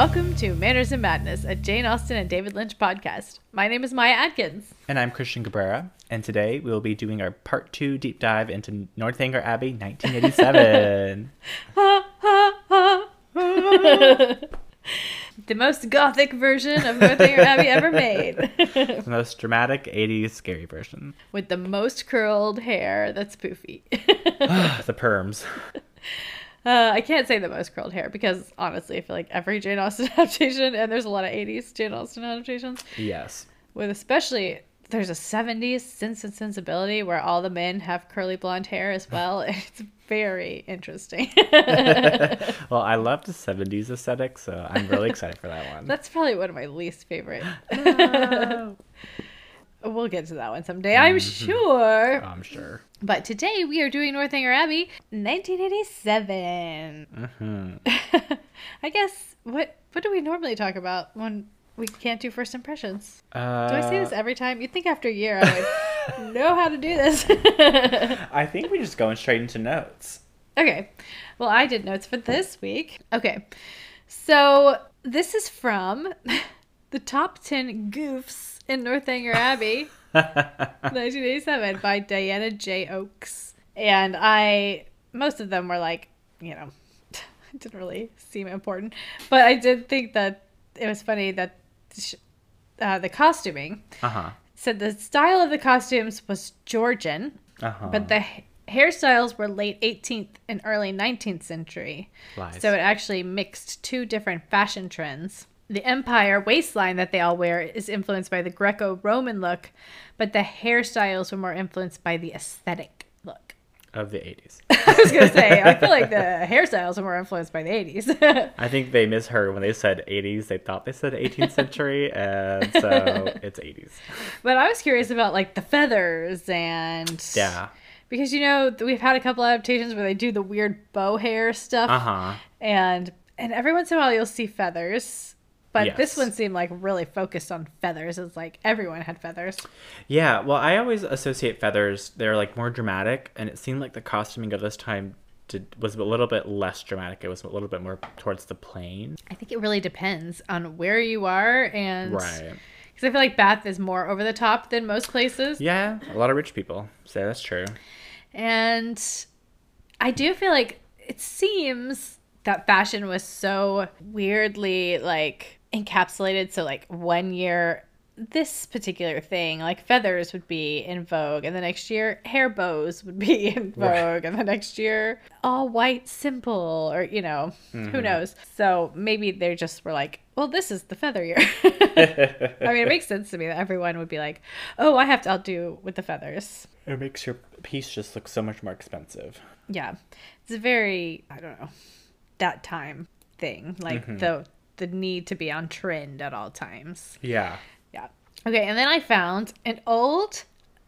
Welcome to Manners and Madness, a Jane Austen and David Lynch podcast. My name is Maya Adkins. And I'm Christian Cabrera, and today we will be doing our part two deep dive into Northanger Abbey 1987. the most gothic version of Northanger Abbey ever made, the most dramatic 80s scary version. with the most curled hair that's poofy. the perms. Uh, I can't say the most curled hair because honestly, I feel like every Jane Austen adaptation, and there's a lot of 80s Jane Austen adaptations, Yes. with especially there's a 70s Sense and Sensibility where all the men have curly blonde hair as well. and It's very interesting. Well, I love the 70s aesthetic, so I'm really excited for that one. That's probably one of my least favorite. We'll get to that one someday, I'm sure. I'm sure. But today we are doing Northanger Abbey, 1987. hmm I guess what what do we normally talk about when we can't do first impressions? Uh, Do I say this every time? You'd think after a year I would know how to do this. I think we're just going straight into notes. okay. Well, I did notes for this week. Okay. So this is from the top 10 goofs in Northanger Abbey. 1987 by Diana J. Oakes. And I, most of them were like, you know, didn't really seem important. But I did think that it was funny that sh- uh, the costuming Uh huh. said the style of the costumes was Georgian, Uh huh. but the hairstyles were late 18th and early 19th century. Lies. So it actually mixed two different fashion trends. The empire waistline that they all wear is influenced by the Greco Roman look, but the hairstyles were more influenced by the aesthetic look. of the 80s. I was going to say, I feel like the hairstyles were more influenced by the 80s. I think they misheard when they said 80s. They thought they said 18th century, and so it's 80s. but I was curious about like the feathers and. Yeah. Because, you know, we've had a couple adaptations where they do the weird bow hair stuff. Uh huh. and and every once in a while you'll see feathers but this one seemed like really focused on feathers it's like everyone had feathers Yeah, well, I always associate feathers. They're like more dramatic, and it seemed like the costuming of this time did, was a little bit less dramatic. It was a little bit more towards the plain. i think it really depends on where you are and Right. because i feel like bath is more over the top than most places Yeah, a lot of rich people. So that's true. and i do feel like it seems that fashion was so weirdly like encapsulated. So like one year this particular thing like feathers would be in vogue and the next year hair bows would be in vogue Right. and the next year all white simple or you know who mm-hmm. knows? So maybe they just were like well this is the feather year. I mean it makes sense to me that everyone would be like oh i have to outdo with the feathers. It makes your piece just look so much more expensive. yeah. It's a very i don't know that time thing. Like mm-hmm. the the need to be on trend at all times Yeah. yeah okay and then i found an old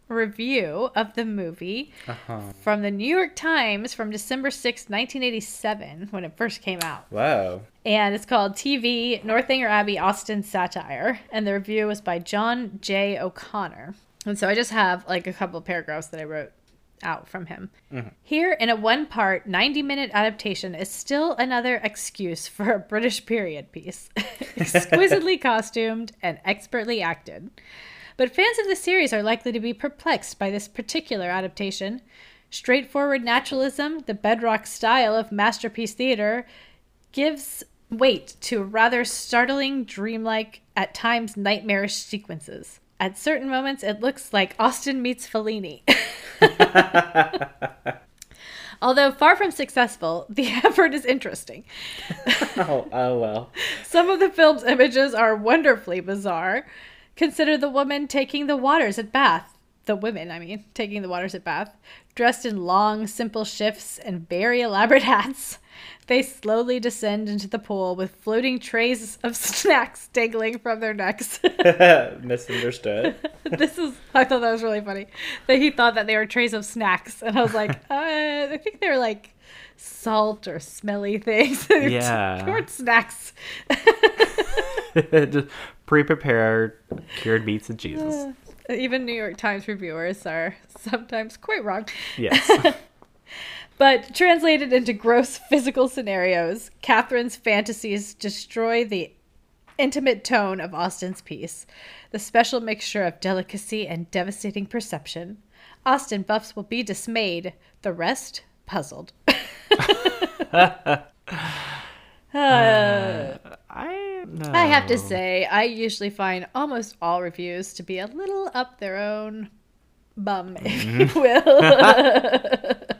review of the movie Uh huh. from the new york times from december 6 1987 when it first came out Whoa. and it's called tv northanger abbey austen satire and the review was by john j o'connor and so i just have like a couple of paragraphs that i wrote out from him. Mm-hmm. Here in a one part 90 minute adaptation is still another excuse for a british period piece. Exquisitely costumed and expertly acted. But fans of the series are likely to be perplexed by this particular adaptation. Straightforward naturalism the bedrock style of masterpiece theater gives weight to rather startling, dreamlike, at times nightmarish sequences. At certain moments, it looks like Austen meets Fellini. Although far from successful, the effort is interesting. Oh, oh well. Some of the film's images are wonderfully bizarre. Consider the woman taking the waters at Bath. The women, I mean, taking the waters at Bath, dressed in long, simple shifts and very elaborate hats. They slowly descend into the pool with floating trays of snacks dangling from their necks. Misunderstood. this is, I thought that was really funny. That he thought that they were trays of snacks. And I was like, uh, I think they're like salt or smelly things. Yeah. They weren't snacks. Just pre-prepared cured meats and Jesus. Even New York Times reviewers are sometimes quite wrong. Yes. But translated into gross physical scenarios, Catherine's fantasies destroy the intimate tone of Austen's piece, the special mixture of delicacy and devastating perception. Austen buffs will be dismayed, the rest puzzled. Uh, I no. I have to say, I usually find almost all reviews to be a little up their own bum, if you will.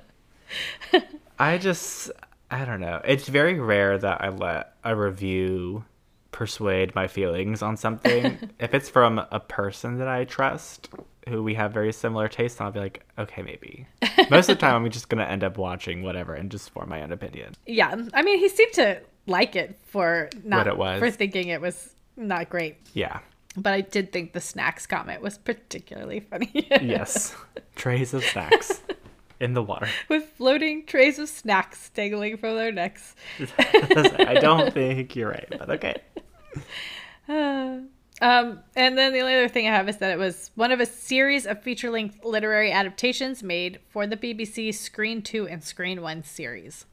I just I don't know. It's very rare that I let a review persuade my feelings on something. if it's from a person that I trust, who we have very similar tastes I'll be like, okay, maybe. Most of the time, I'm just gonna end up watching whatever and just form my own opinion. yeah, I mean, he seemed to like it for not What it was. for thinking it was not great. Yeah. But I did think the snacks comment was particularly funny. Yes. Trays of snacks in the water. With floating trays of snacks dangling from their necks. I don't think you're right, but okay. Um, and then the only other thing I have is that it was one of a series of feature length literary adaptations made for the BBC Screen 2 and Screen 1 series,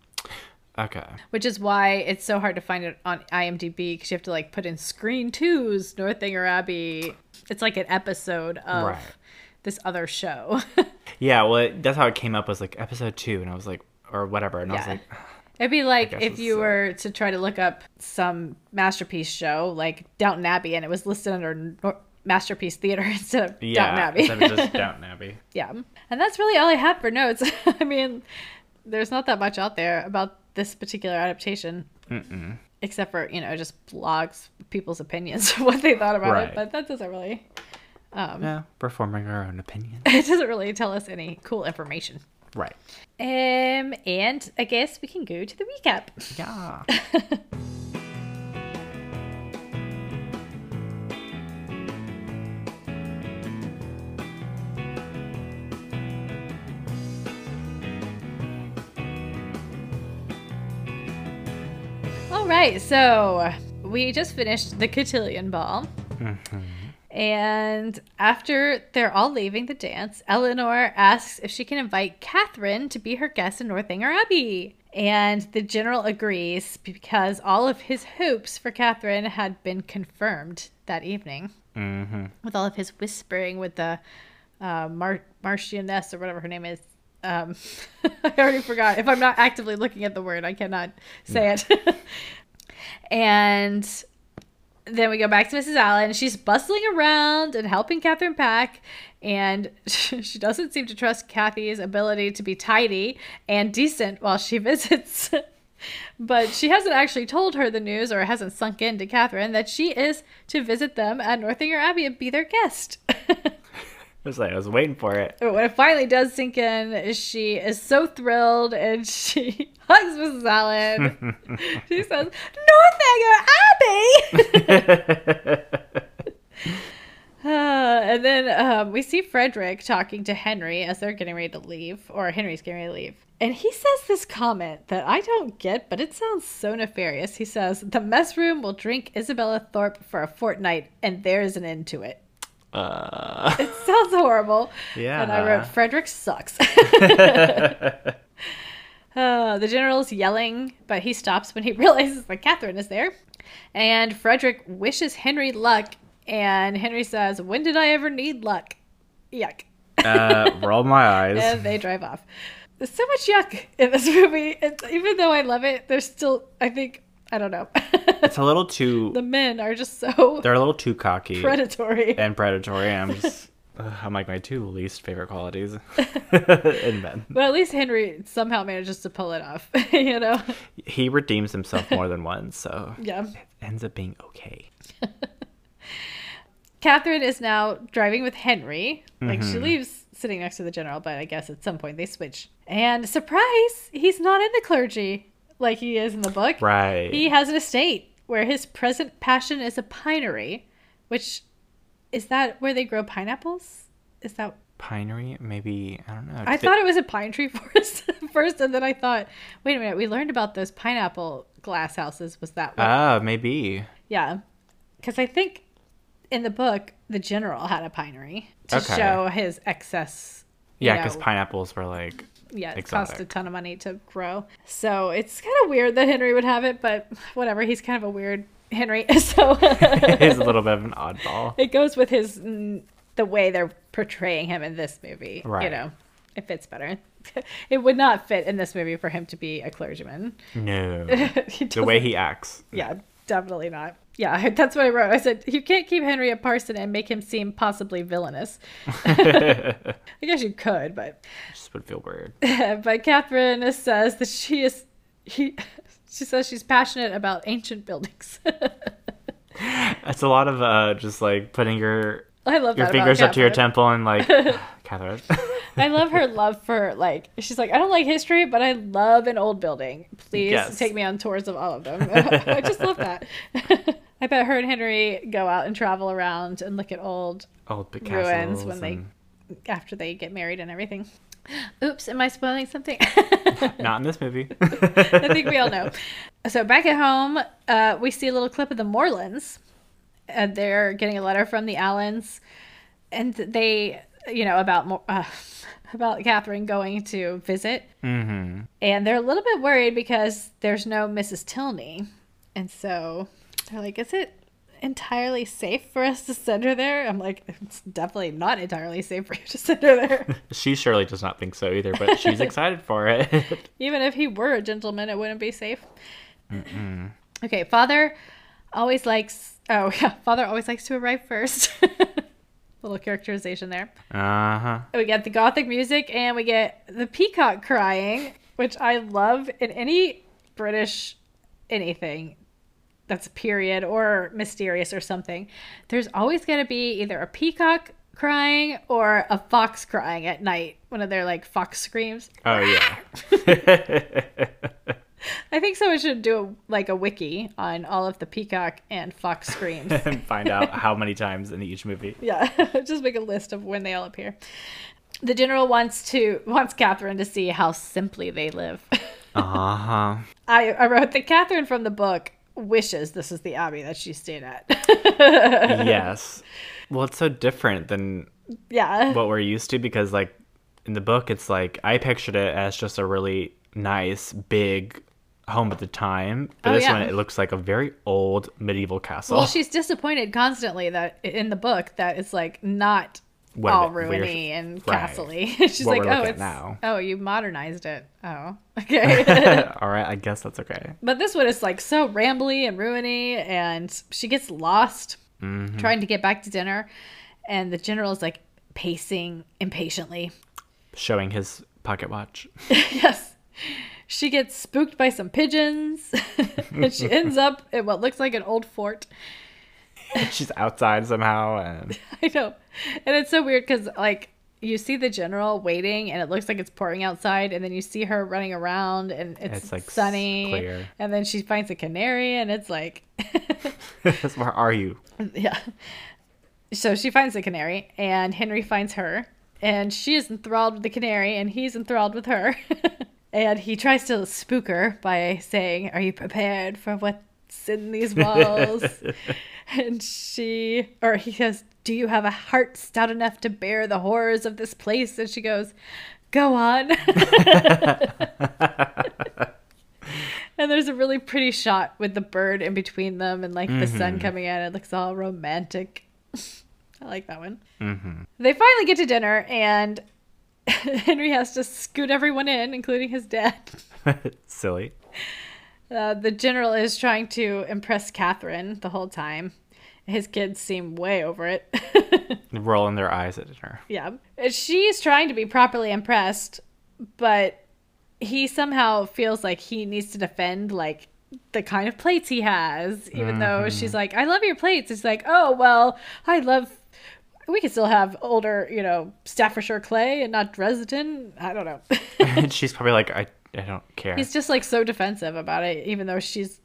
Okay. which is why it's so hard to find it on IMDb because you have to like put in Screen 2's Northanger Abbey. It's like an episode of Right. This other show. Yeah, well, it, that's how it came up was like episode two, and I was like, or whatever, and I was like, It'd be like if you were to try to look up some masterpiece show like Downton Abbey and it was listed under Masterpiece Theater instead of Downton yeah, Abbey. instead of just Downton Abbey. yeah. And that's really all I have for notes. I mean, there's not that much out there about this particular adaptation. Mm-mm. Except for, you know, just blogs, people's opinions what they thought about Right. it. But that doesn't really, Yeah, we're forming our own opinion. it doesn't really tell us any cool information. Right. Um, and I guess we can go to the recap. Yeah. All right, so we just finished the cotillion ball. And after they're all leaving the dance, Eleanor asks if she can invite Catherine to be her guest in Northanger Abbey. And the general agrees because all of his hopes for Catherine had been confirmed that evening mm-hmm. with all of his whispering with the uh, Mar- Marchioness or whatever her name is. Um, I already forgot. If I'm not actively looking at the word, I cannot say it. and then we go back to Mrs. Allen. She's bustling around and helping Catherine pack. And she doesn't seem to trust Kathy's ability to be tidy and decent while she visits. but she hasn't actually told her the news or hasn't sunk into Catherine that she is to visit them at Northanger Abbey and be their guest. I was like, I was waiting for it. But when it finally does sink in, she is so thrilled and she hugs Mrs. Allen. she says, Northanger Abbey! Uh, and then um, we see Frederick talking to Henry as they're getting ready to leave, or Henry's getting ready to leave. And he says this comment that I don't get, but it sounds so nefarious. He says, The mess room will drink Isabella Thorpe for a fortnight, and there's an end to it. Uh, It sounds horrible. Yeah. And I wrote, Frederick sucks. Uh, the general's yelling, but he stops when he realizes that Catherine is there. And Frederick wishes Henry luck, and Henry says, When did I ever need luck? Yuck. uh, roll my eyes. And they drive off. There's so much yuck in this movie. It's, even though I love it, there's still, I think, I don't know. It's a little too. the men are just so They're a little too cocky predatory. and predatory. I'm just. ugh, I'm like my two least favorite qualities in men. But at least Henry somehow manages to pull it off, you know? He redeems himself more than once, so Yeah. it ends up being okay. Catherine is now driving with Henry. Like Mm-hmm. she leaves sitting next to the general, but I guess at some point they switch. And surprise, he's not in the clergy like he is in the book. Right. He has an estate where his present passion is a pinery, which is that where they grow pineapples? Is that Pinery, maybe I don't know. I Did- thought it was a pine tree forest first, and then I thought, wait a minute, we learned about those pineapple glass houses. Was that? Ah, maybe. Yeah, because I think in the book the general had a pinery to Okay. show his excess. Yeah, because pineapples were like yeah, it Exotic. cost a ton of money to grow. So it's kind of weird that Henry would have it, but whatever. He's kind of a weird Henry. So He's a little bit of an oddball. it goes with his the way they're portraying him in this movie. Right. You know, it fits better. it would not fit in this movie for him to be a clergyman. No. The way he acts. yeah, definitely not. Yeah, that's what I wrote. I said you can't keep Henry a parson and make him seem possibly villainous. I guess you could, but Just would feel weird. but Catherine says that she is he. She says she's passionate about ancient buildings. that's a lot of uh, just like putting your I love your fingers up to your temple and like, Catherine. I love her love for like she's like I don't like history, but I love an old building. Please Yes. take me on tours of all of them. I just love that. I bet her and Henry go out and travel around and look at old Old ruins when they after they get married and everything. Oops, am I spoiling something? Not in this movie. I think we all know. So back at home, uh, we see a little clip of the Morlands. And they're getting a letter from the Allens, and they, you know, about uh, about Catherine going to visit, hmm and they're a little bit worried because there's no Mrs. Tilney, and so they're like, "Is it entirely safe for us to send her there?" I'm like, "It's definitely not entirely safe for you to send her there." She surely does not think so either, but she's excited for it. Even if he were a gentleman, it wouldn't be safe. Okay, father always likes. Oh yeah, father always likes to arrive first. Little characterization there. Uh huh. We get the gothic music and we get the peacock crying, which I love in any British anything that's a period or mysterious or something. There's always going to be either a peacock crying or a fox crying at night. One of their like fox screams. Oh yeah. I think someone should do a, like a wiki on all of the peacock and fox screams. and find out how many times in each movie. yeah, just make a list of when they all appear. The general wants to wants Catherine to see how simply they live. Uh huh. I, I wrote that Catherine from the book wishes this is the abbey that she stayed at. yes. Well, it's so different than yeah. what we're used to because, like, in the book, it's like I pictured it as just a really nice, big home at the time. But Oh, this yeah. one, it looks like a very old medieval castle. Well, she's disappointed constantly that in the book that it's like not What all ruiny and right. castle-y. she's What like, oh, it's now." oh, you modernized it. Oh, okay. All right, I guess that's okay. But this one is like so rambly and ruiny, and she gets lost Mm-hmm. trying to get back to dinner, and the general is like pacing impatiently. Showing his pocket watch. yes. She gets spooked by some pigeons, and she ends up in what looks like an old fort. She's outside somehow, and I know. And it's so weird because, like, you see the general waiting, and it looks like it's pouring outside, and then you see her running around, and it's, It's, like, sunny. clear. And then she finds a canary, and it's like, where are you? yeah. So she finds the canary, and Henry finds her, and she is enthralled with the canary, and he's enthralled with her. and he tries to spook her by saying, Are you prepared for what's in these walls? and she, or he says, Do you have a heart stout enough to bear the horrors of this place? And she goes, Go on. And there's a really pretty shot with the bird in between them and like the sun coming in. It looks all romantic. I like that one. Mm-hmm. They finally get to dinner and Henry has to scoot everyone in, including his dad. Silly. Uh, the general is trying to impress Catherine the whole time. His kids seem way over it. Rolling their eyes at dinner. yeah. She's trying to be properly impressed, but he somehow feels like he needs to defend like the kind of plates he has, even though she's like, I love your plates. It's like, oh well, I love we could still have older, you know, Staffordshire clay and not Dresden. I don't know. and she's probably like, I, I don't care. He's just like so defensive about it, even though she's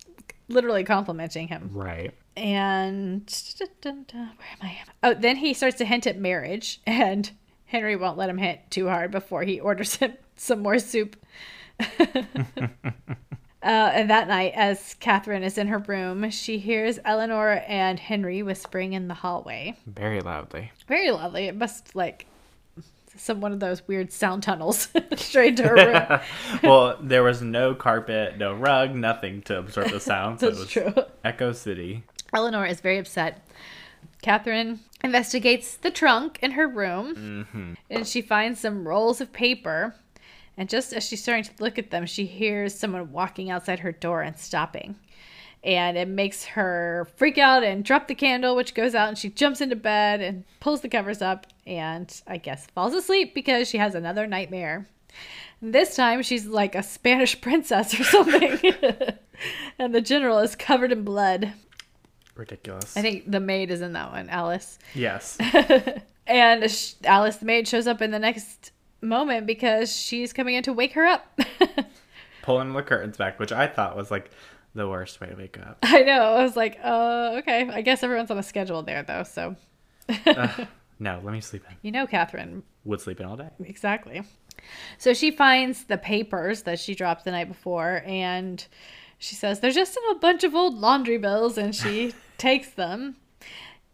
literally complimenting him. right. And where am I? Oh, then he starts to hint at marriage, and Henry won't let him hint too hard before he orders him some more soup. Uh, and that night, as Catherine is in her room, she hears Eleanor and Henry whispering in the hallway. Very loudly. Very loudly. It must like some one of those weird sound tunnels straight to her room. well, there was no carpet, no rug, nothing to absorb the sound. So That's it was true. Echo City. Eleanor is very upset. Catherine investigates the trunk in her room mm-hmm. and she finds some rolls of paper. And just as she's starting to look at them, she hears someone walking outside her door and stopping. And it makes her freak out and drop the candle, which goes out, and she jumps into bed and pulls the covers up and I guess falls asleep because she has another nightmare. This time she's like a Spanish princess or something. and the general is covered in blood. Ridiculous. I think the maid is in that one, Alice. yes. And Alice the maid shows up in the next moment because she's coming in to wake her up. Pulling the curtains back, which I thought was like the worst way to wake up. I know. I was like, uh, okay. I guess everyone's on a schedule there, though. So, Ugh, no, let me sleep in. you know, Catherine. Would sleep in all day. Exactly. So she finds the papers that she dropped the night before and she says, They're just in a bunch of old laundry bills. And she takes them.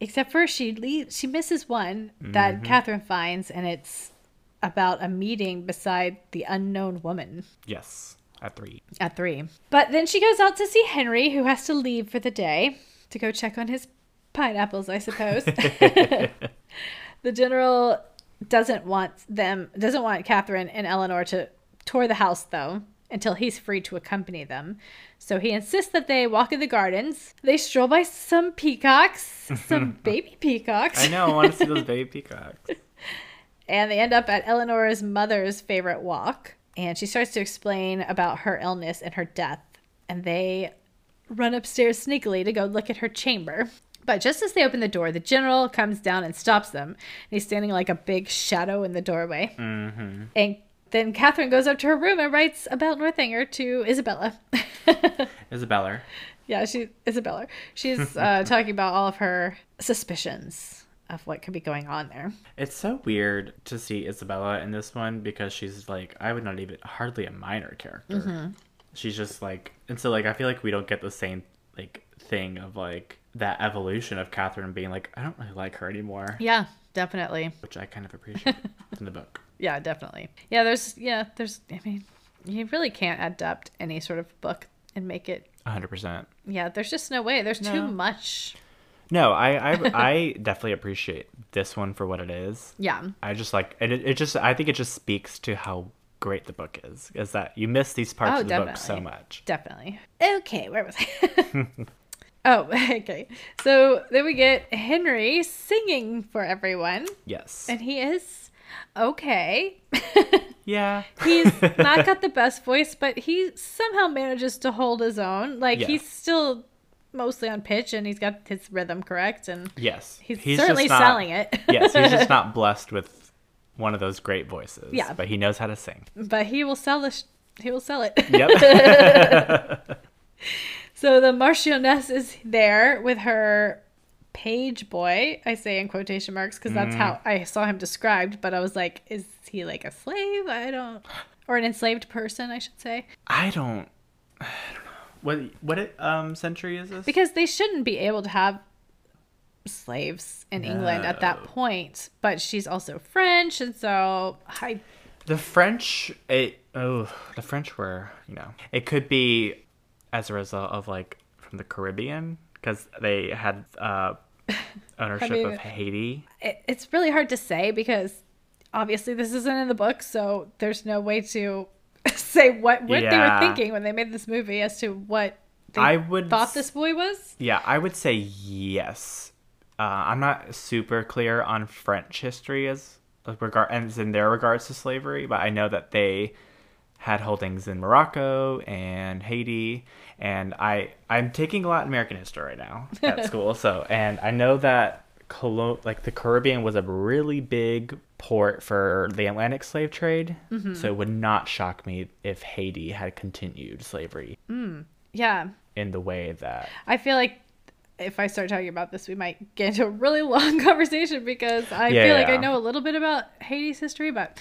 Except for she leaves, she misses one that Catherine finds, and it's about a meeting beside the unknown woman. Yes. At three. at three. But then she goes out to see Henry, who has to leave for the day to go check on his pineapples, I suppose. the general doesn't want them, doesn't want Catherine and Eleanor to tour the house, though, until he's free to accompany them. So he insists that they walk in the gardens. They stroll by some peacocks, some baby peacocks. I know. I want to see those baby peacocks. and they end up at Eleanor's mother's favorite walk. And she starts to explain about her illness and her death. And they run upstairs sneakily to go look at her chamber. But just as they open the door, the general comes down and stops them. And he's standing like a big shadow in the doorway. Mm-hmm. And then Catherine goes up to her room and writes about Northanger to Isabella. Isabella. yeah, she Isabella. She's uh, talking about all of her suspicions of what could be going on there. It's so weird to see Isabella in this one because she's like I would not even hardly a minor character. Mm-hmm. She's just like and so like I feel like we don't get the same like thing of like that evolution of Catherine being like I don't really like her anymore, Yeah, definitely. which I kind of appreciate in the book. Yeah, definitely. Yeah, there's yeah, there's I mean, you really can't adapt any sort of book and make it 100%. yeah, there's just no way. There's too much. No, I I, I definitely appreciate this one for what it is. Yeah. I just like and it, it just I think it just speaks to how great the book is is that you miss these parts Oh, of the book so much. Definitely. Okay, where was I? oh, okay. So then we get Henry singing for everyone, Yes. and he is okay. yeah. He's not got the best voice, but he somehow manages to hold his own. Like Yeah. he's still mostly on pitch, and he's got his rhythm correct, and Yes. he's, just certainly not- selling it. yes, he's just not blessed with one of those great voices. Yeah. But he knows how to sing. but he will sell this. He will sell it. Yep. So the Marchioness is there with her page boy. I say in quotation marks because that's mm-hmm. how I saw him described. But I was like, is he like a slave? I don't, or an enslaved person, I should say, I don't I don't. What what it, um century is this? because they shouldn't be able to have slaves in England at that point. But she's also French, and so I the French it oh the French were, you know. It could be as a result of like from the Caribbean because they had uh ownership mean- of Haiti. it, it's really hard to say because obviously this isn't in the book, so there's no way to say what what they were thinking when they made this movie as to what they I would thought this boy was. Yeah, I would say yes. Uh, I'm not super clear on French history as regard as in their regards to slavery, but I know that they had holdings in Morocco and Haiti, and I I'm taking a lot American history right now at school. So, and I know that Colo- like the Caribbean was a really big port for the Atlantic slave trade. Mm-hmm. So it would not shock me if Haiti had continued slavery mm, Yeah, in the way that I feel like if I start talking about this, we might get into a really long conversation because I Yeah, feel like I know a little bit about Haiti's history, but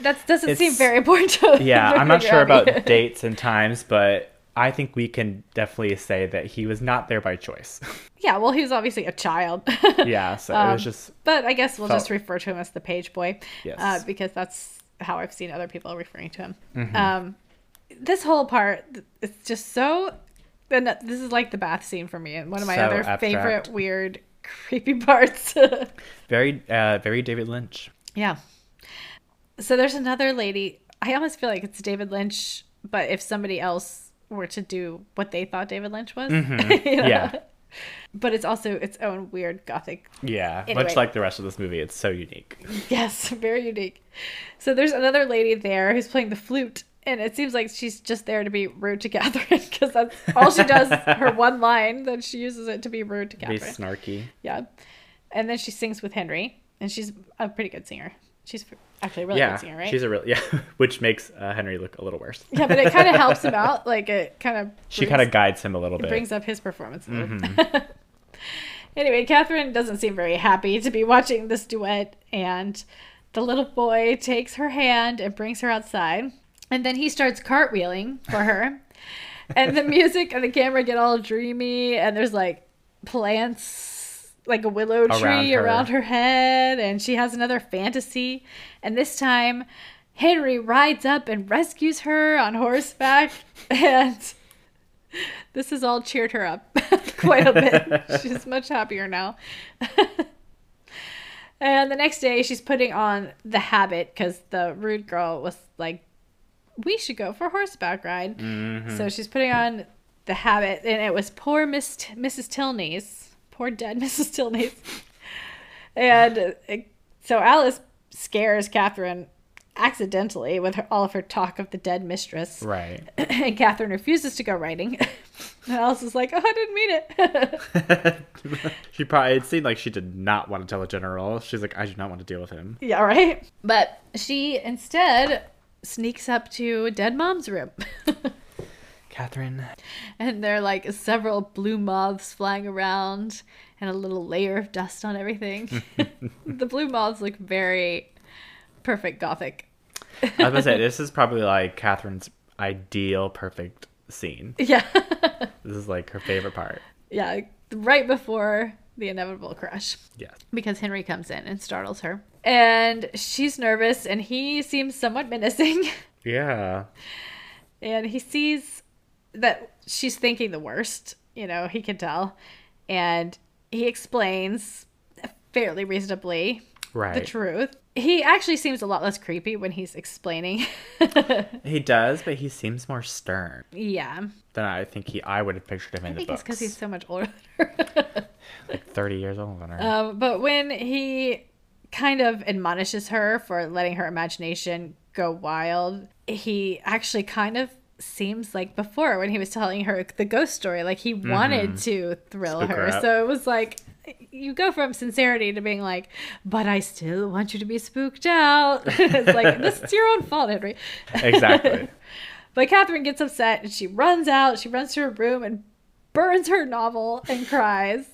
that doesn't seem very important to yeah i'm not sure about dates and times but I think we can definitely say that he was not there by choice. Yeah, well, he was obviously a child. yeah, so it was just but I guess we'll Felt- just refer to him as the page boy. Yes. Uh, because that's how I've seen other people referring to him. Mm-hmm. Um, this whole part, it's just so. And this is like the bath scene for me, and one of my So other abstract. favorite weird, creepy parts. very, uh, very David Lynch. yeah. So there's another lady. I almost feel like it's David Lynch, but if somebody else were to do what they thought David Lynch was, You know? Mm-hmm. Yeah. But it's also its own weird gothic Yeah, Anyway. much like the rest of this movie, it's so unique. Yes, very unique. So there's another lady there who's playing the flute, and it seems like she's just there to be rude to Catherine because that's all she does. her one line that she uses it to be rude to Catherine. snarky. Yeah, and then she sings with Henry, and she's a pretty good singer. She's actually a really yeah, good singer, right? she's a real yeah, which makes uh, Henry look a little worse. yeah, but it kind of helps him out. Like it kind of She kind of guides him a little it bit. brings up his performance. a. Mm-hmm. anyway, Catherine doesn't seem very happy to be watching this duet, and the little boy takes her hand and brings her outside, and then he starts cartwheeling for her, and the music and the camera get all dreamy, and there's like plants. Like a willow tree Around around her. her head, and she has another fantasy. And this time, Henry rides up and rescues her on horseback, and this has all cheered her up quite a bit. She's much happier now. and the next day, she's putting on the habit because the rude girl was like, "We should go for a horseback ride." Mm-hmm. So she's putting on the habit, and it was poor Miss Mrs. Tilney's, poor dead Mrs. Tilney's, and uh, so Alice scares Catherine accidentally with her, all of her talk of the dead mistress Right. and Catherine refuses to go riding. and Alice is like, "Oh, I didn't mean it." she probably it seemed like she did not want to tell the general. She's like, I do not want to deal with him. yeah, right. But she instead sneaks up to dead mom's room, Catherine. and there are like several blue moths flying around and a little layer of dust on everything. the blue moths look very perfect gothic. I was gonna say this is probably like Catherine's ideal perfect scene. Yeah, This is like her favorite part. yeah, right before the inevitable crash. Yes. because Henry comes in and startles her. And she's nervous, and he seems somewhat menacing. Yeah. and he sees that she's thinking the worst. You know, he can tell. And he explains fairly reasonably Right. the truth. He actually seems a lot less creepy when he's explaining. He does, but he seems more stern yeah. than I think he I would have pictured him I in the it's books. because he's so much older like thirty years older than her. Um, but when he kind of admonishes her for letting her imagination go wild, he actually kind of seems like before when he was telling her the ghost story, like he wanted to thrill Mm-hmm. Her. so it was like you go from sincerity to being like, but I still want you to be spooked out. it's like this is your own fault, Henry. exactly. But Catherine gets upset and she runs out. She runs to her room and burns her novel and cries.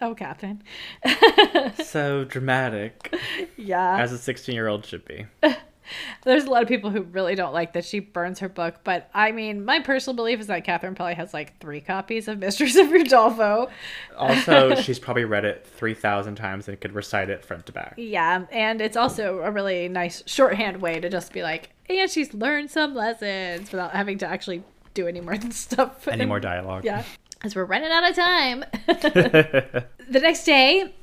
Oh, Catherine. so dramatic, yeah. as a sixteen-year-old should be. There's a lot of people who really don't like that she burns her book, but I mean, my personal belief is that Catherine probably has like three copies of Mistress of Udolpho. Also, she's probably read it three thousand times and could recite it front to back. Yeah, and it's also a really nice shorthand way to just be like, and she's learned some lessons without having to actually do any more stuff. Any And- more dialogue? Yeah, because we're running out of time. the next day,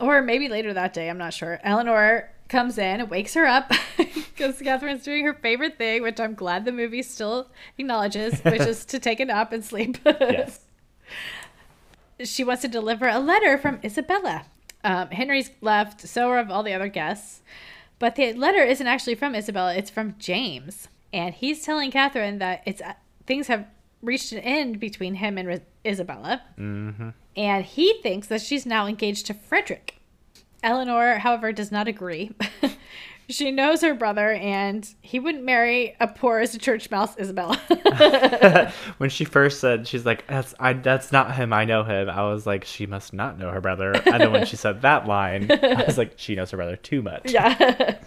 or maybe later that day, I'm not sure. Eleanor comes in and wakes her up because Catherine's doing her favorite thing, which I'm glad the movie still acknowledges, which is to take a nap and sleep. yes. she wants to deliver a letter from Isabella. Um, Henry's left, so are all the other guests. But the letter isn't actually from Isabella, it's from James. And he's telling Catherine that it's uh, things have reached an end between him and Ris- Isabella. Mm-hmm. And he thinks that she's now engaged to Frederick. Eleanor, however, does not agree. she knows her brother, and he wouldn't marry a poor as a church mouse, Isabella. when she first said she's like that's I that's not him I know him I was like she must not know her brother and then when she said that line I was like she knows her brother too much yeah.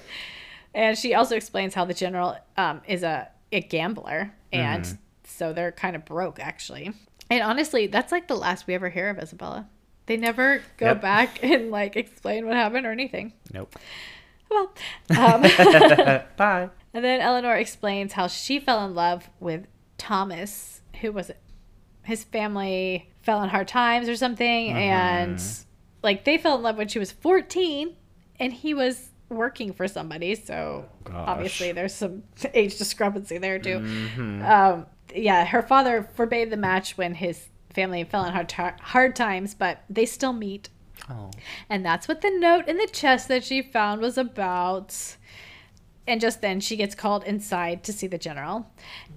and she also explains how the general um, is a, a gambler and So they're kind of broke, actually. And honestly, that's like the last we ever hear of Isabella. They never go Yep. back and like explain what happened or anything. Nope. Well, um, Bye. and then Eleanor explains how she fell in love with Thomas, who was it? His family fell in hard times or something, and like they fell in love when she was 14, and he was working for somebody. So Gosh. obviously there's some age discrepancy there too. Um, yeah, her father forbade the match when his family fell in hard, ti hard times, but they still meet. Oh. And that's what the note in the chest that she found was about. And just then she gets called inside to see the general.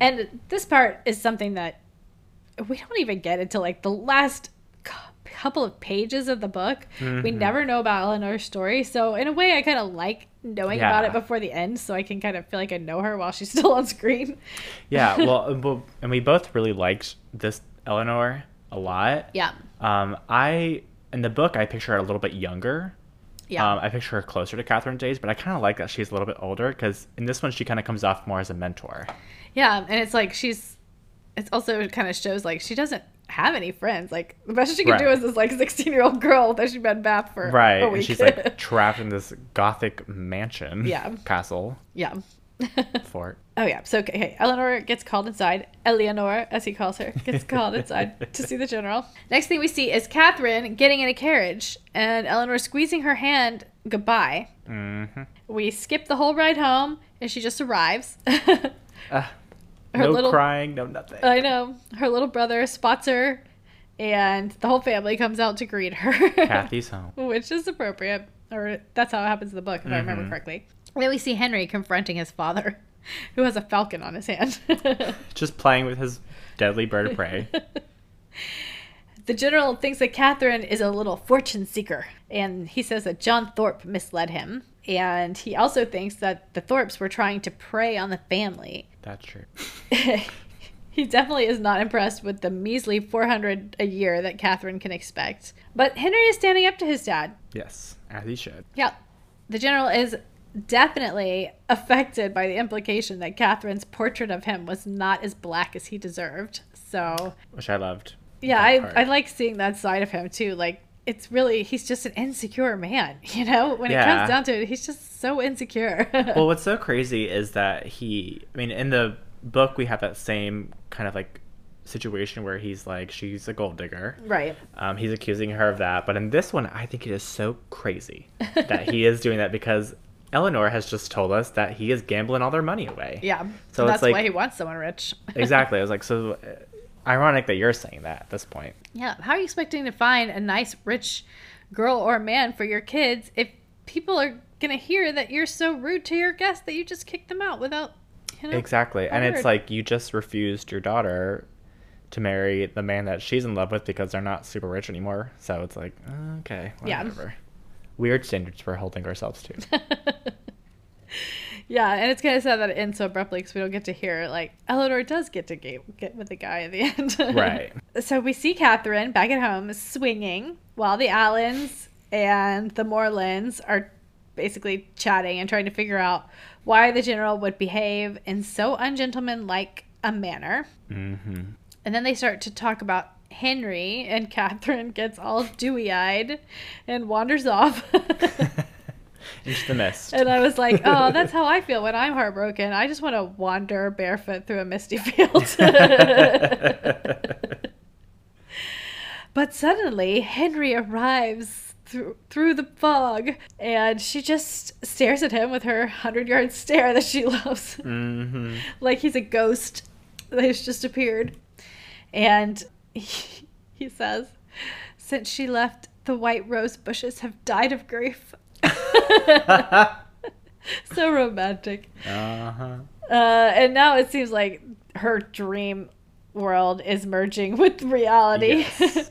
And this part is something that we don't even get until like the last couple of pages of the book. We Mm-hmm. never know about Eleanor's story. So, in a way, I kind of like knowing about it before the end so I can kind of feel like I know her while she's still on screen. Yeah, well, and we both really liked this Eleanor a lot. Yeah. Um, I in the book I picture her a little bit younger. Yeah. Um, I picture her closer to Catherine's age, but I kind of like that she's a little bit older because in this one she kind of comes off more as a mentor. Yeah, and it's like she's. It's also kind of shows like she doesn't have any friends. Like the best she can do is this like sixteen year old girl that she's been bath for Right, and she's like trapped in this gothic mansion. Yeah. Castle yeah. fort. oh yeah. So okay, Eleanor gets called inside. Eleanor, as he calls her, gets called inside to see the general. Next thing we see is Catherine getting in a carriage and Eleanor squeezing her hand goodbye. Mm-hmm. We skip the whole ride home and she just arrives. Uh, Her no little- crying, no nothing. I know. Her little brother spots her and the whole family comes out to greet her. Kathy's home. which is appropriate, or that's how it happens in the book, if I remember Mhm. correctly. Then we see Henry confronting his father, who has a falcon on his hand. Just playing with his deadly bird of prey. the general thinks that Catherine is a little fortune seeker, and he says that John Thorpe misled him. And he also thinks that the Thorpes were trying to prey on the family. That's true. he definitely is not impressed with the measly 400 a year that Catherine can expect. But Henry is standing up to his dad. Yes, as he should. Yeah. The general is definitely affected by the implication that Catherine's portrait of him was not as black as he deserved. So, Which I loved. yeah, I, part. I like seeing that side of him too. Like, it's really, he's just an insecure man, you know? When it comes down to it, he's just so insecure. well, what's so crazy is that he, I mean, in the book, we have that same kind of like situation where he's like, she's a gold digger. right. Um, he's accusing her of that. But in this one, I think it is so crazy that he is doing that because Eleanor has just told us that he is gambling all their money away. Yeah. So that's like- why he wants someone rich. exactly. I was like, so uh, ironic that you're saying that at this point. Yeah, how are you expecting to find a nice, rich girl or man for your kids if people are gonna hear that you're so rude to your guests that you just kick them out without, you know? Exactly. And it's like you just refused your daughter to marry the man that she's in love with because they're not super rich anymore. So it's like, okay, Yeah. Weird standards we're holding ourselves to. yeah, and it's kind of sad that it ends so abruptly because we don't get to hear like Eleanor does get to get, get with the guy at the end. Right. So we see Catherine back at home swinging while the Allens and the Morlands are basically chatting and trying to figure out why the general would behave in so ungentlemanlike a manner. hmm And then they start to talk about Henry, and Catherine gets all dewy eyed and wanders off. Into the mist. and I was like, oh, that's how I feel when I'm heartbroken. I just want to wander barefoot through a misty field. but suddenly, Henry arrives through, through the fog, and she just stares at him with her 100 yard stare that she loves hmm like he's a ghost that has just appeared. And he, he says, Since she left, the white rose bushes have died of grief. so romantic. Uh-huh. Uh, and now it seems like her dream world is merging with reality. Yes.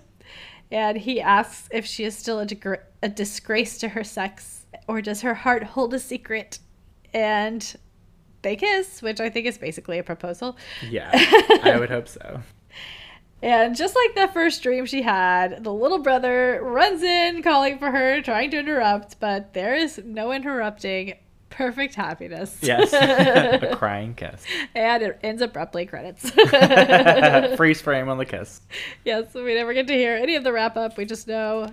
and he asks if she is still a, degr- a disgrace to her sex or does her heart hold a secret. And they kiss, which I think is basically a proposal. Yeah, I would hope so. And just like the first dream she had, the little brother runs in calling for her, trying to interrupt, but there is no interrupting. Perfect happiness. Yes. a crying kiss. And it ends abruptly credits. Freeze frame on the kiss. yes, we never get to hear any of the wrap up. We just know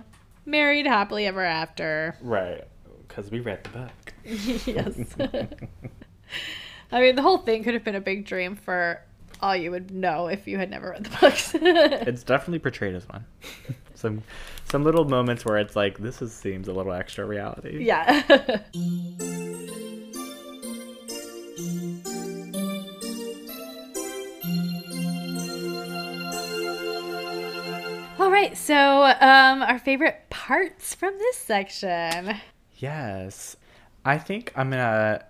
married happily ever after. Right. Because we read the book. yes. I mean, the whole thing could have been a big dream for all you would know if you had never read the books. it's definitely portrayed as one. some some little moments where it's like this is, seems a little extra reality. Yeah. All right, so um, our favorite parts from this section. Yes, I think I'm gonna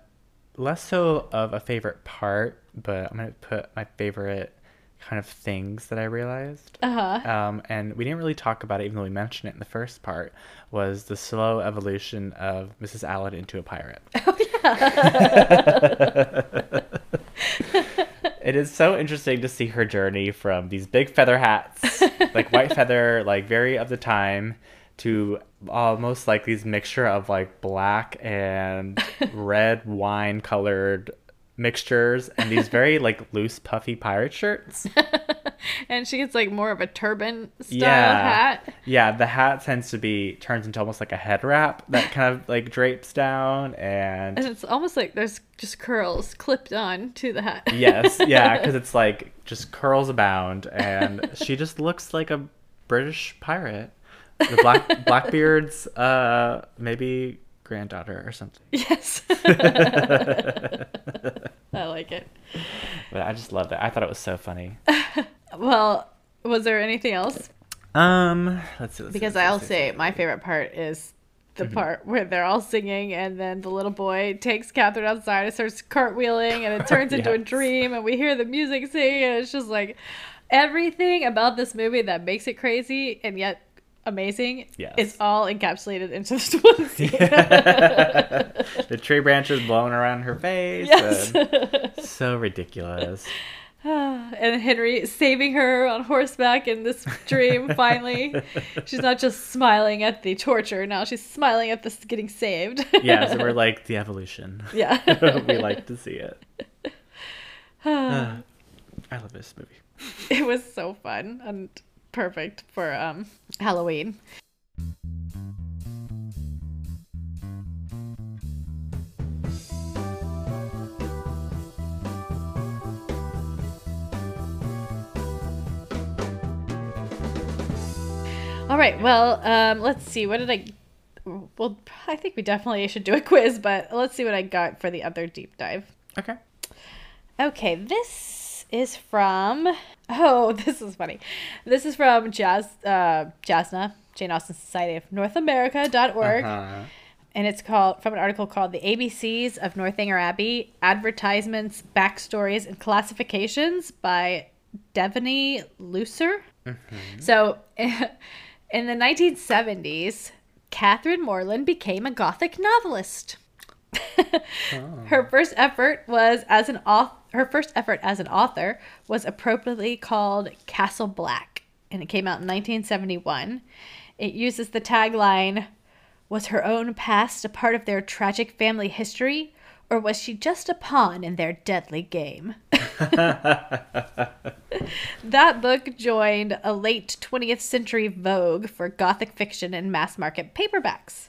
less so of a favorite part, but I'm gonna put my favorite kind of things that I realized. Uh-huh. Um, and we didn't really talk about it, even though we mentioned it in the first part. Was the slow evolution of Mrs. Allen into a pirate? Oh yeah. it is so interesting to see her journey from these big feather hats, like white feather, like very of the time, to almost like these mixture of like black and red wine colored mixtures and these very like loose puffy pirate shirts. And she gets like more of a turban style yeah. hat. Yeah the hat tends to be turns into almost like a head wrap that kind of like drapes down and and it's almost like there's just curls clipped on to the hat. Yes yeah because it's like just curls abound and she just looks like a british pirate. The black blackbeard's uh maybe granddaughter or something. Yes. I like it. But I just loved it. I thought it was so funny. well, was there anything else? Um, let's see. Let's because see, I'll see, say my favorite part is the mm-hmm. part where they're all singing and then the little boy takes Catherine outside and starts cartwheeling and it turns yes. into a dream and we hear the music sing and it's just like everything about this movie that makes it crazy and yet amazing. Yes. It's all encapsulated into this one scene. the tree branches blowing around her face. Yes. so ridiculous. and Henry saving her on horseback in this dream finally. she's not just smiling at the torture, now she's smiling at this getting saved. yeah, so we're like the evolution. Yeah. we like to see it. Uh, I love this movie. It was so fun and perfect for um, Halloween. All right. Well, um, let's see. What did I? Well, I think we definitely should do a quiz, but let's see what I got for the other deep dive. Okay. Okay. This is from oh this is funny this is from jazz uh jasna jane austen society of north america.org uh-huh. and it's called from an article called the abcs of northanger abbey advertisements backstories and classifications by devoney looser mm-hmm. so in the 1970s catherine morland became a gothic novelist oh. her first effort was as an author her first effort as an author was appropriately called Castle Black, and it came out in 1971. It uses the tagline Was her own past a part of their tragic family history, or was she just a pawn in their deadly game? that book joined a late 20th century vogue for Gothic fiction and mass market paperbacks.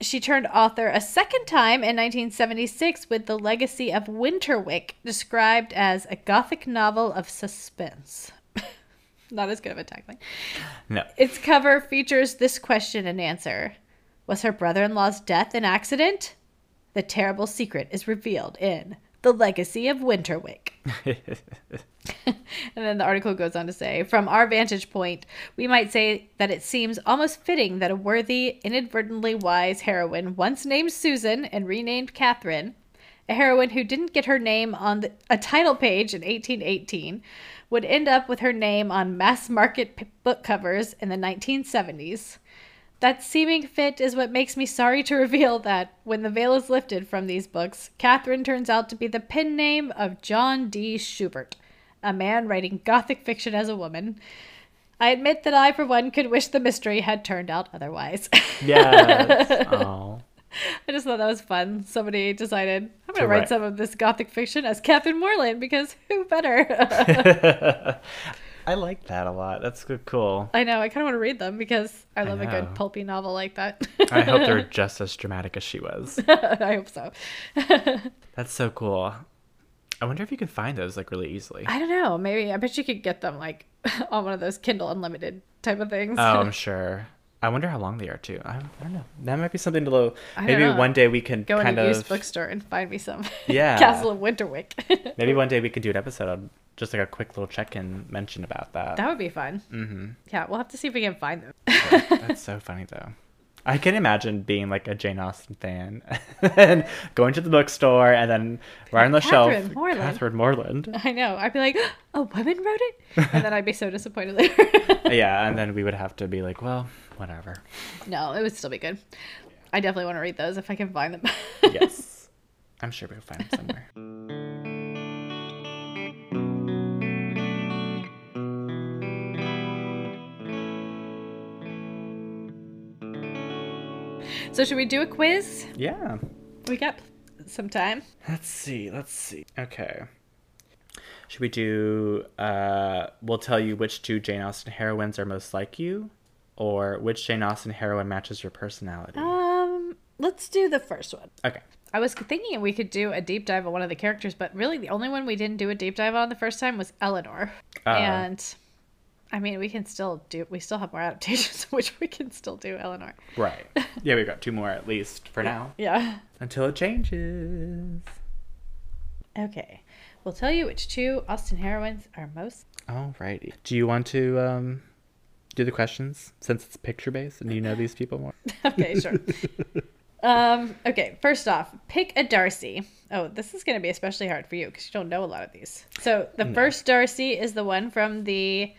She turned author a second time in 1976 with The Legacy of Winterwick, described as a gothic novel of suspense. Not as good of a tagline. No. Its cover features this question and answer Was her brother in law's death an accident? The terrible secret is revealed in The Legacy of Winterwick. and then the article goes on to say From our vantage point, we might say that it seems almost fitting that a worthy, inadvertently wise heroine, once named Susan and renamed Catherine, a heroine who didn't get her name on the, a title page in 1818, would end up with her name on mass market book covers in the 1970s. That seeming fit is what makes me sorry to reveal that, when the veil is lifted from these books, Catherine turns out to be the pen name of John D. Schubert, a man writing gothic fiction as a woman. I admit that I, for one, could wish the mystery had turned out otherwise. Yes. Oh. I just thought that was fun. Somebody decided I'm going to write write. some of this gothic fiction as Catherine Morland because who better? I like that a lot. That's good, cool. I know. I kind of want to read them because I love a good pulpy novel like that. I hope they're just as dramatic as she was. I hope so. That's so cool. I wonder if you can find those like really easily. I don't know. Maybe I bet you could get them like on one of those Kindle Unlimited type of things. Oh, I'm sure. I wonder how long they are too. I, I don't know. That might be something to lo- maybe know. one day we can Go in kind a of used bookstore and find me some. Yeah. Castle of Winterwick. maybe one day we could do an episode on just like a quick little check-in mention about that. that would be fun. mm-hmm. Yeah, we'll have to see if we can find them. That's so funny though. I can imagine being like a Jane Austen fan and going to the bookstore and then right on the Catherine shelf, Morland. Catherine Morland. I know. I'd be like, a woman wrote it? And then I'd be so disappointed later. yeah, and then we would have to be like, well, whatever. no, it would still be good. I definitely want to read those if I can find them. Yes, I'm sure we'll find them somewhere. So, should we do a quiz? Yeah. We got some time. Let's see. Let's see. Okay. Should we do? uh We'll tell you which two Jane Austen heroines are most like you, or which Jane Austen heroine matches your personality. Um, let's do the first one. Okay. I was thinking we could do a deep dive on one of the characters, but really the only one we didn't do a deep dive on the first time was Eleanor. Uh-oh. And I mean, we can still do. We still have more adaptations, which we can still do Eleanor. Right. Yeah, we've got two more at least for now. Yeah. Until it changes. Okay. We'll tell you which two Austen heroines are most. Alrighty. Do you want to um do the questions since it's picture based and you know these people more? Okay, sure. um. Okay. First off, pick a Darcy. Oh, this is going to be especially hard for you because you don't know a lot of these. So the first Darcy is the one from the.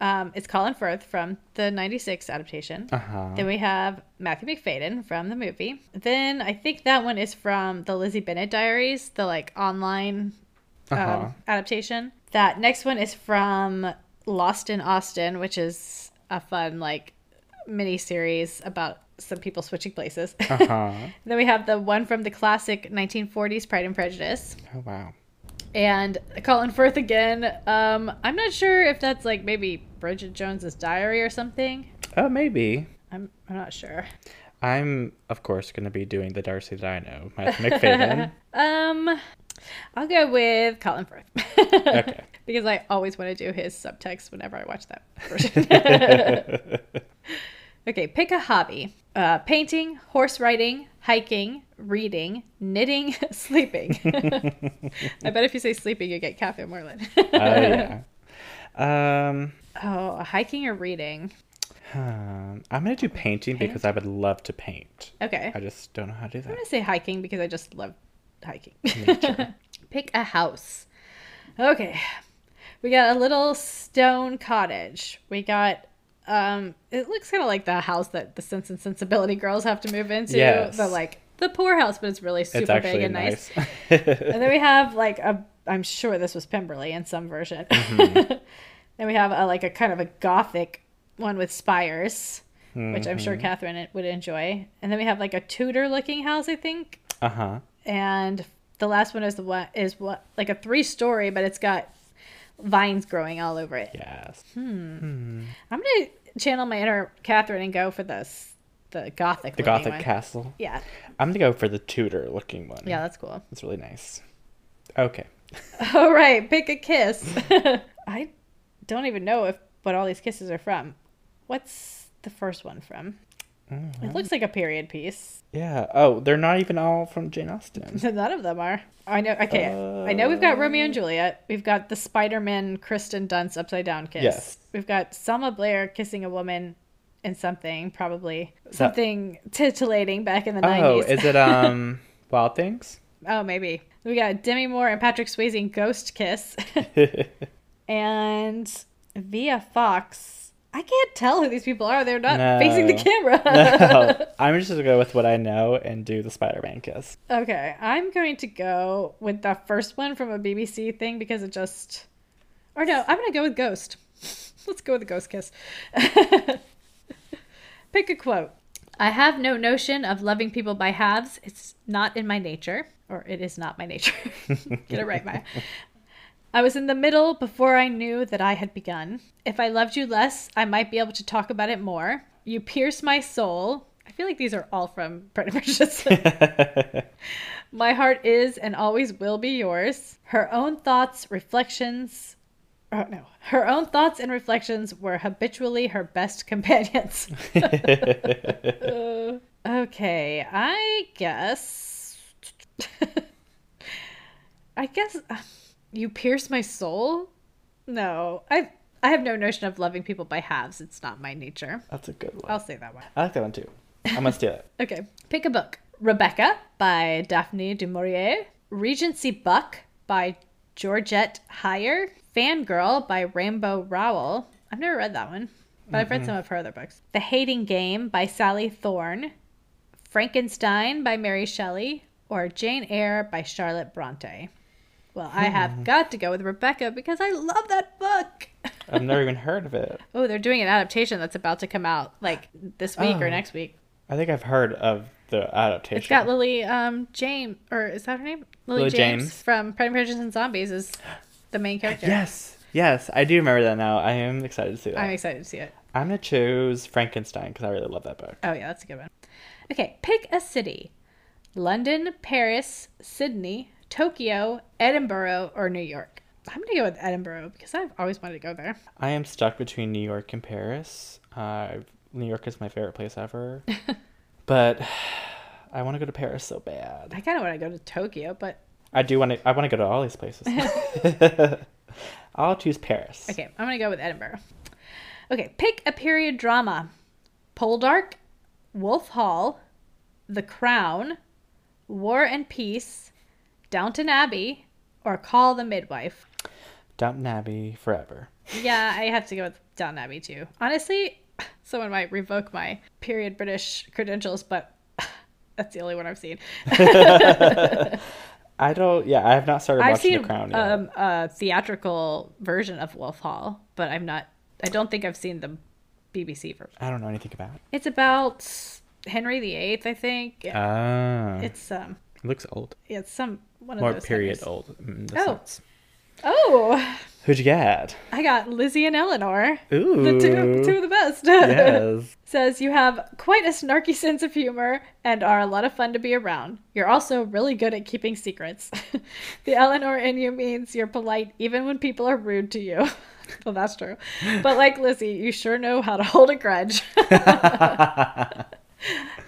Um, it's Colin Firth from the '96 adaptation. Uh huh. Then we have Matthew Macfadyen from the movie. Then I think that one is from the Lizzie Bennet Diaries, the like online um, Uh-huh. adaptation. That next one is from Lost in Austen, which is a fun like mini series about some people switching places. Uh huh. then we have the one from the classic 1940s Pride and Prejudice. Oh wow. And Colin Firth again. Um, I'm not sure if that's like maybe Bridget Jones's diary or something. Oh maybe. I'm, I'm not sure. I'm of course going to be doing the Darcy that I know, Matthew Macfadyen. Um, I'll go with Colin Firth. Okay. because I always want to do his subtext whenever I watch that version. okay, pick a hobby. Uh, painting, horse riding, hiking, reading, knitting, sleeping. I bet if you say sleeping, you get Catherine Morland. Oh yeah. Um, oh, hiking or reading? um, I'm gonna do painting because I would love to paint. Okay. I just don't know how to do that. I'm gonna say hiking because I just love hiking. Pick a house. Okay. We got a little stone cottage. We got um it looks kind of like the house that the Sense and Sensibility girls have to move into. Yes. The like the poor house, but it's really super It's big and nice. nice. And then we have like a I'm sure this was Pemberley in some version. Mm-hmm. then we have a, like a kind of a gothic one with spires, which I'm Mm-hmm. sure Catherine would enjoy. And then we have like a Tudor looking house, I think uh huh. and the last one is the one is what like a three story, but it's got vines growing all over it. Yes. Hmm. I'm gonna channel my inner Catherine and go for this the gothic. The Gothic one. castle. Yeah, I'm gonna go for the Tudor looking one. yeah, that's cool. It's really nice. Okay. All right, pick a kiss. I don't even know if what all these kisses are from. What's the first one from? Mm-hmm. It looks like a period piece. Yeah. Oh, they're not even all from Jane Austen. None of them are. I know. Okay, I know we've got Romeo and Juliet. We've got the Spider-Man Kristen Dunst upside down kiss. Yes. We've got Selma Blair kissing a woman in something, probably something titillating back in the Oh, nineties. is it um Wild Things? oh, maybe. We got Demi Moore and Patrick Swayze in Ghost Kiss, and Via Fox. I can't tell who these people are. They're not No. facing the camera. no, I'm just gonna go with what I know and do the Spider-Man kiss. Okay, I'm going to go with the first one from a BBC thing because it just. Or no, I'm going to go with Ghost. Let's go with the Ghost Kiss. Pick a quote. I have no notion of loving people by halves. It's not in my nature, or it is not my nature. Get it right, Maya. I was in the middle before I knew that I had begun. If I loved you less, I might be able to talk about it more. You pierce my soul. I feel like these are all from Pride and Prejudice. my heart is and always will be yours. Her own thoughts, reflections. Oh no. Her own thoughts and reflections were habitually her best companions. Okay, I guess. I guess. uh, you pierce my soul? No. I I have no notion of loving people by halves. It's not my nature. That's a good one. I'll say that one. I like that one too. I'm gonna steal it. Okay. Pick a book. Rebecca by Daphne du Maurier. Regency Buck by Georgette Heyer. Fangirl by Rainbow Rowell. I've never read that one, but I've read some of her other books. The Hating Game by Sally Thorne. Frankenstein by Mary Shelley. Or Jane Eyre by Charlotte Bronte. Well, I have got to go with Rebecca because I love that book. I've never even heard of it. Oh, they're doing an adaptation that's about to come out like this week or Oh. next week. I think I've heard of the adaptation. It's got Lily um James or is that her name? Lily, Lily James, James. from Pride and Prejudice and Zombies is the main character. Yes, yes, I do remember that now. I am excited to see that. I'm excited to see it. I'm gonna choose Frankenstein because I really love that book. Oh yeah, that's a good one. Okay, pick a city. London, Paris, Sydney, Tokyo, Edinburgh, or New York. I'm gonna go with Edinburgh because I've always wanted to go there. I am stuck between New York and Paris. Uh, New York is my favorite place ever, but I want to go to Paris so bad. I kind of want to go to Tokyo, but I do want to. I want to go to all these places. I'll choose Paris. okay, I'm gonna go with Edinburgh. Okay, pick a period drama. Poldark, Wolf Hall, The Crown, War and Peace, Downton Abbey, or Call the Midwife. Downton Abbey forever. Yeah, I have to go with Downton Abbey too. Honestly, someone might revoke my period British credentials, but that's the only one I've seen. I don't. Yeah, I have not started I've watching seen The Crown yet. um, a theatrical version of Wolf Hall, but I'm not. I don't think I've seen the BBC version. I don't know anything about. it. It's about Henry VIII, I think. Ah, It's um, it looks old. yeah, it's some one of More those period Henrys. old. Mm, Oh. Oh, Who'd you get? I got Lizzie and Eleanor. Ooh. The two, two of the best. yes. Says you have quite a snarky sense of humor and are a lot of fun to be around. You're also really good at keeping secrets. the Eleanor in you means you're polite even when people are rude to you. well, that's true. But like Lizzie, you sure know how to hold a grudge. uh,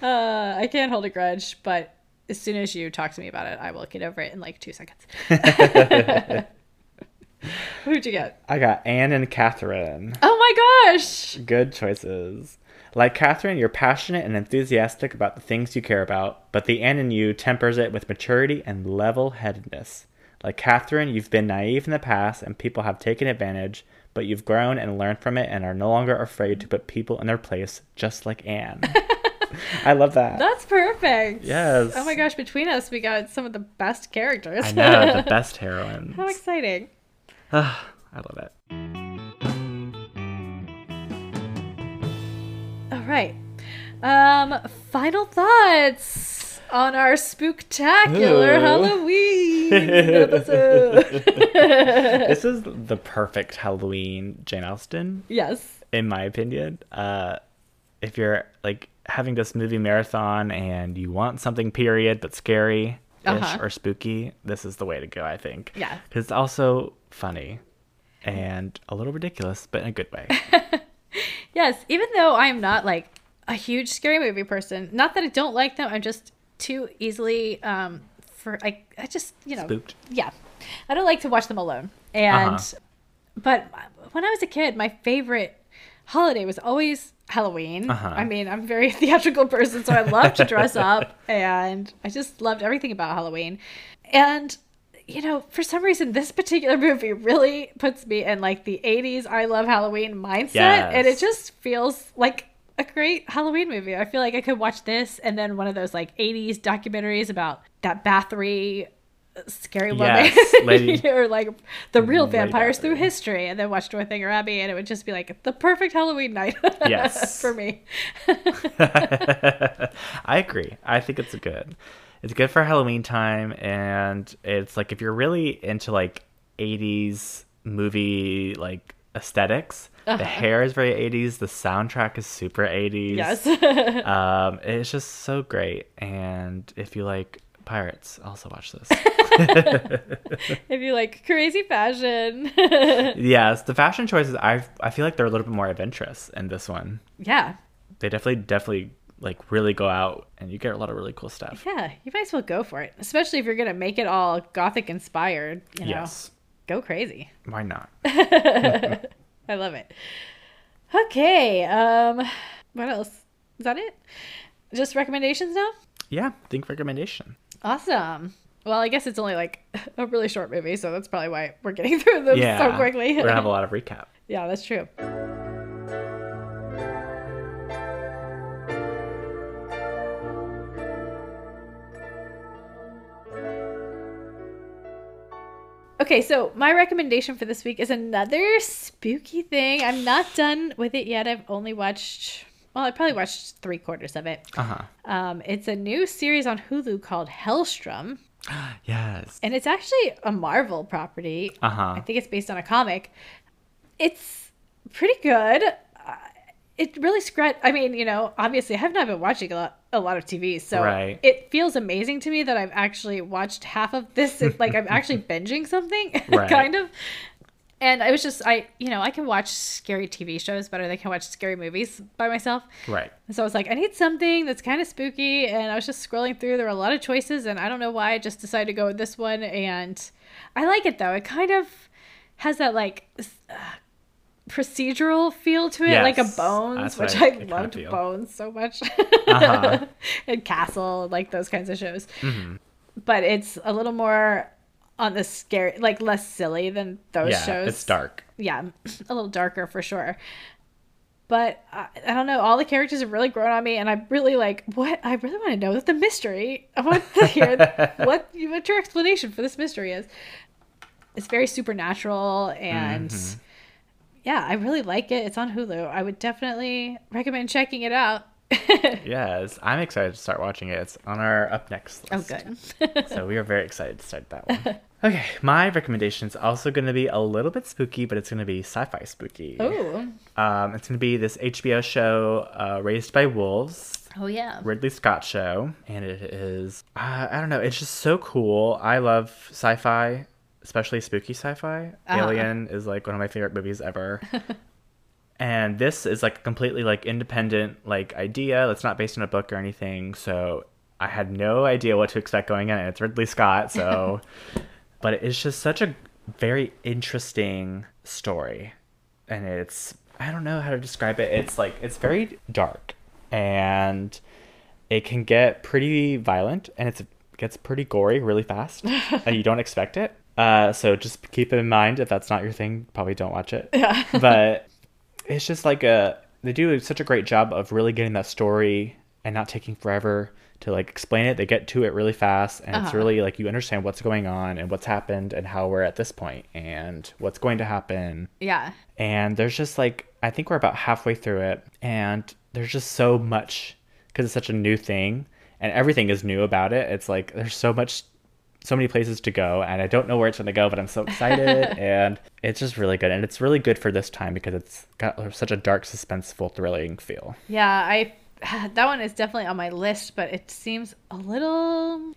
I can't hold a grudge, but as soon as you talk to me about it, I will get over it in like two seconds. Who'd you get? I got Anne and Catherine. Oh my gosh! Good choices. Like Catherine, you're passionate and enthusiastic about the things you care about, but the Anne in you tempers it with maturity and level headedness. Like Catherine, you've been naive in the past and people have taken advantage, but you've grown and learned from it and are no longer afraid to put people in their place, just like Anne. I love that. That's perfect. Yes. Oh my gosh, between us, we got some of the best characters. I know, the best heroines. How exciting. Ah, I love it. All right. Um, final thoughts on our spooktacular Ooh. Halloween episode. This is the perfect Halloween Jane Austen. yes. in my opinion. Uh, if you're like having this movie marathon and you want something period but scary Uh-huh. or spooky, this is the way to go, I think. Yeah. Because it's also funny and a little ridiculous, but in a good way. Yes, even though I'm not like a huge scary movie person, not that I don't like them, I'm just too easily um for I I just, you know, Spooked. yeah. I don't like to watch them alone. And Uh-huh. but when I was a kid, my favorite holiday was always Halloween. Uh-huh. I mean, I'm a very theatrical person, so I love to dress up and I just loved everything about Halloween. And you know, for some reason this particular movie really puts me in like the 80s I love Halloween mindset and it just feels like a great Halloween movie. I feel like I could watch this and then one of those like 80s documentaries about that Bathory Scary Woman Yes, or like the real Lady vampires through history, and then watch Northanger Abbey, and it would just be like the perfect Halloween night. Yes. for me. I agree. I think it's good. It's good for Halloween time, and it's like if you're really into like '80s movie like aesthetics, Uh-huh. the hair is very '80s. The soundtrack is super '80s. Yes. um, it's just so great. And if you like pirates, also watch this. if you like crazy fashion, yes, the fashion choices. I I feel like they're a little bit more adventurous in this one. yeah, They definitely definitely like really go out, and you get a lot of really cool stuff. yeah, you might as well go for it. Especially if you're gonna make it all gothic inspired. You know, Yes, go crazy. why not? I love it. Okay, um, what else? Is that it? Just recommendations now? Yeah, think recommendation. Awesome. Well, I guess it's only like a really short movie, so that's probably why we're getting through them Yeah, so quickly. We're gonna have a lot of recap. yeah, that's true. Okay, so my recommendation for this week is another spooky thing. I'm not done with it yet. I've only watched, well, I probably watched three quarters of it. Uh huh. Um, it's a new series on Hulu called Helstrom, Yes. and it's actually a Marvel property. Uh huh. I think it's based on a comic. It's pretty good. Uh, it really scratch. I mean, you know, obviously, I have not been watching a lot, a lot of TV, so Right. it feels amazing to me that I've actually watched half of this. Like I'm actually binging something, Right. kind of. And I was just, I, you know, I can watch scary TV shows better than I can watch scary movies by myself. Right. And so I was like, I need something that's kind of spooky. And I was just scrolling through. There were a lot of choices, and I don't know why I just decided to go with this one. And I like it though. It kind of has that like uh, procedural feel to it, like a Bones, that's which what I it kinda loved. Bones so much, Uh-huh. and Castle, like those kinds of shows. hmm But it's a little more on the scary, like less silly than those Yeah, shows it's dark. yeah, a little darker for sure. But I, I don't know. All the characters have really grown on me, and I'm really like, what? I really want to know the mystery. I want to hear what what your explanation for this mystery is. It's very supernatural, and Mhm. yeah, I really like it. It's on Hulu. I would definitely recommend checking it out. Yes, I'm excited to start watching it. It's on our up next oh, good. so we are very excited to start that one. Okay, my recommendation is also going to be a little bit spooky, but it's going to be sci-fi spooky. oh, Um, it's going to be this HBO show, uh, Raised by Wolves, oh yeah. Ridley Scott show, and it is uh, I don't know, it's just so cool. I love sci-fi, especially spooky sci-fi. Uh-huh. Alien is like one of my favorite movies ever. and this is like a completely like independent like idea that's not based on a book or anything. So I had no idea what to expect going in. It's Ridley Scott, so but it's just such a very interesting story. And it's i don't know how to describe it. It's like it's very dark and it can get pretty violent and it's, it gets pretty gory really fast and you don't expect it. Uh, so just keep in mind if that's not your thing probably don't watch it. Yeah. but it's just like a they do such a great job of really getting that story and not taking forever to like explain it they get to it really fast and it's Uh-huh. really like you understand what's going on and what's happened and how we're at this point and what's going to happen Yeah. and there's just like i think we're about halfway through it and there's just so much because it's such a new thing and everything is new about it it's like there's so much so many places to go and i don't know where it's going to go but i'm so excited and it's just really good and it's really good for this time because it's got such a dark suspenseful thrilling feel Yeah, I that one is definitely on my list, but it seems a little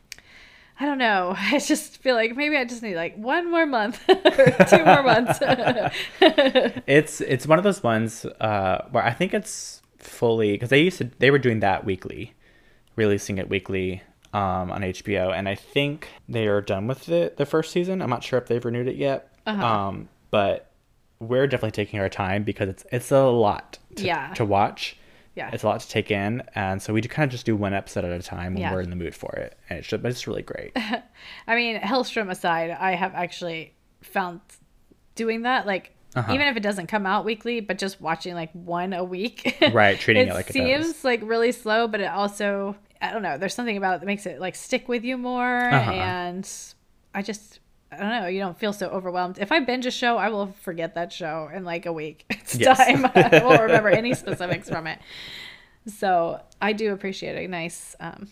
I don't know. I just feel like maybe I just need like one more month two more months. it's it's one of those ones uh, where I think it's fully because they used to they were doing that weekly, releasing it weekly um, on HBO, and I think they are done with it the first season. I'm not sure if they've renewed it yet, Uh-huh. um, but we're definitely taking our time because it's it's a lot to, Yeah. to watch. Yeah. It's a lot to take in, and so we kind of just do one episode at a time when Yeah. we're in the mood for it, and it's just, but it's really great. I mean, Helstrom aside, I have actually found doing that like Uh-huh. even if it doesn't come out weekly, but just watching like one a week. Right, treating it it like it seems does. like really slow, but it also I don't know. There's something about it that makes it like stick with you more, Uh-huh. and I just I don't know. You don't feel so overwhelmed. If I binge a show, I will forget that show in like a week. It's Yes. time. I won't remember any specifics from it. So I do appreciate a nice um,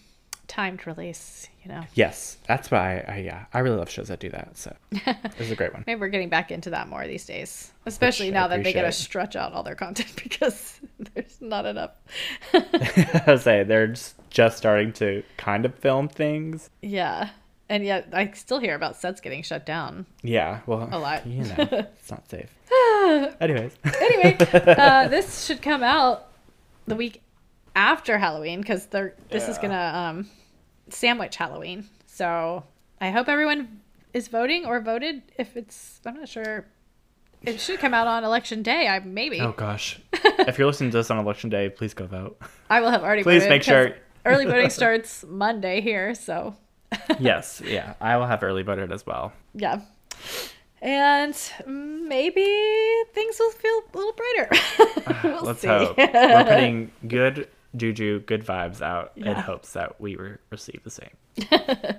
timed release. You know, Yes, that's why I, yeah I really love shows that do that. So this is a great one. maybe we're getting back into that more these days, especially Which now that they got to stretch out all their content because there's not enough. I was say they're just, just starting to kind of film things. yeah, and yet I still hear about sets getting shut down. Yeah, well, A lot. You know, it's not safe. Anyways, anyway, uh, this should come out the week after Halloween because they're this is gonna um, sandwich Halloween. So I hope everyone is voting or voted. If it's, I'm not sure. It should come out on election day. I maybe oh gosh, if you're listening to this on election day, please go vote. I will have already. Please voted make sure- early voting starts Monday here. So yes, yeah, I will have early voted as well. yeah. And maybe things will feel a little brighter. we'll Let's see. hope we're putting good juju, good vibes out in hopes that we re- receive the same.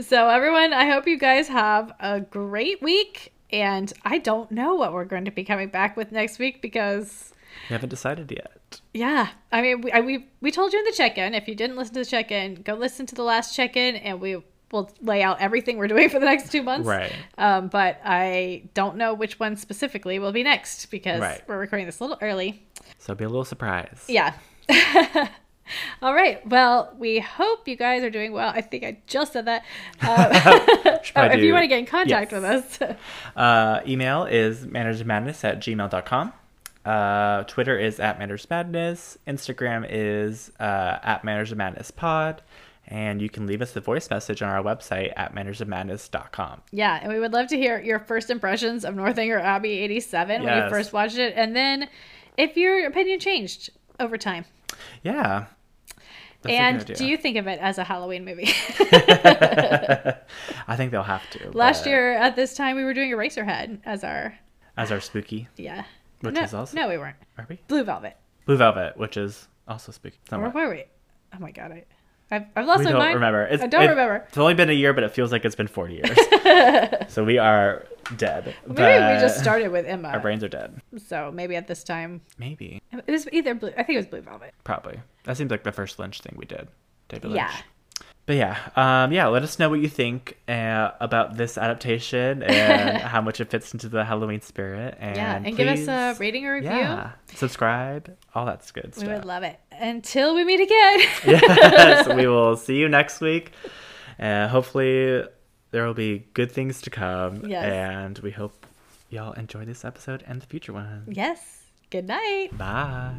So, everyone, I hope you guys have a great week. And I don't know what we're going to be coming back with next week because, We haven't decided yet. yeah, I mean, we I, we, we told you in the check in. If you didn't listen to the check in, go listen to the last check in and we will lay out everything we're doing for the next two months. Right. Um, but I don't know which one specifically will be next because Right. we're recording this a little early. So be a little surprised. Yeah. All right. Well, we hope you guys are doing well. I think I just said that. Uh, oh, if you want to get in contact Yes. with us, Uh, email is managemadness at gmail.com. Uh, Twitter is at Manners Madness. Instagram is uh, at managemadness pod. And you can leave us a voice message on our website at manageofmadness.com. yeah, and we would love to hear your first impressions of Northanger Abbey '87 when you first watched it, and then if your opinion changed over time. Yeah. That's and do you think of it as a Halloween movie? I think they'll have to. Last but- year at this time, we were doing Eraserhead as our As our spooky. yeah. Which no, is also- no, we weren't. Are we? Blue Velvet. Blue Velvet, which is also Somewhat. were we? Oh my god, I, I've, I've lost We my don't mind. remember. It's, I don't it- remember. It's only been a year, but it feels like it's been 40 years. so we are dead. Maybe we just started with Emma. Our brains are dead. So maybe at this time Maybe. it was either blue. I think it was Blue Velvet. Probably. That seems like the first Lynch thing we did. David Lynch. Yeah. But yeah, um, yeah. Let us know what you think uh, about this adaptation and how much it fits into the Halloween spirit. And yeah, and give us a please- rating or review. Yeah, subscribe. All that's good stuff. We would love it. Until we meet again. yes, we will see you next week. and hopefully, there will be good things to come. Yes. And we hope y'all enjoy this episode and the future ones. yes. Good night. Bye.